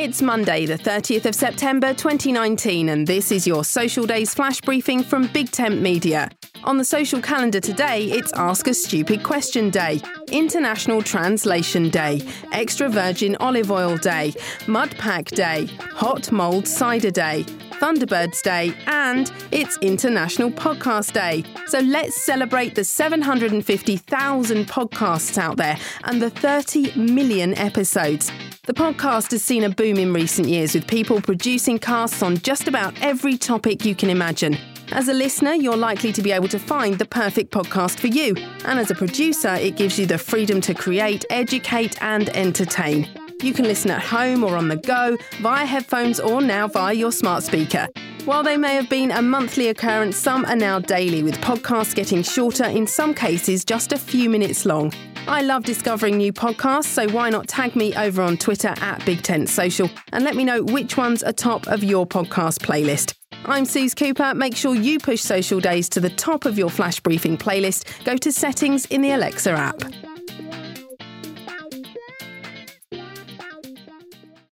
It's Monday, the 30th of September 2019, and this is your Social Days flash briefing from Big Tent Media. On the social calendar today, it's Ask a Stupid Question Day, International Translation Day, Extra Virgin Olive Oil Day, Mud Pack Day, Hot Mulled Cider Day, Thunderbirds Day, and it's International Podcast Day. So let's celebrate the 750,000 podcasts out there and the 30 million episodes. The podcast has seen a boom in recent years with people producing casts on just about every topic you can imagine. As a listener, you're likely to be able to find the perfect podcast for you. And as a producer, it gives you the freedom to create, educate, and entertain. You can listen at home or on the go, via headphones, or now via your smart speaker. While they may have been a monthly occurrence, some are now daily, with podcasts getting shorter, in some cases just a few minutes long. I love discovering new podcasts, so why not tag me over on Twitter at Big Tent Social and let me know which ones are top of your podcast playlist. I'm Suze Cooper. Make sure you push Social Days to the top of your flash briefing playlist. Go to settings in the Alexa app.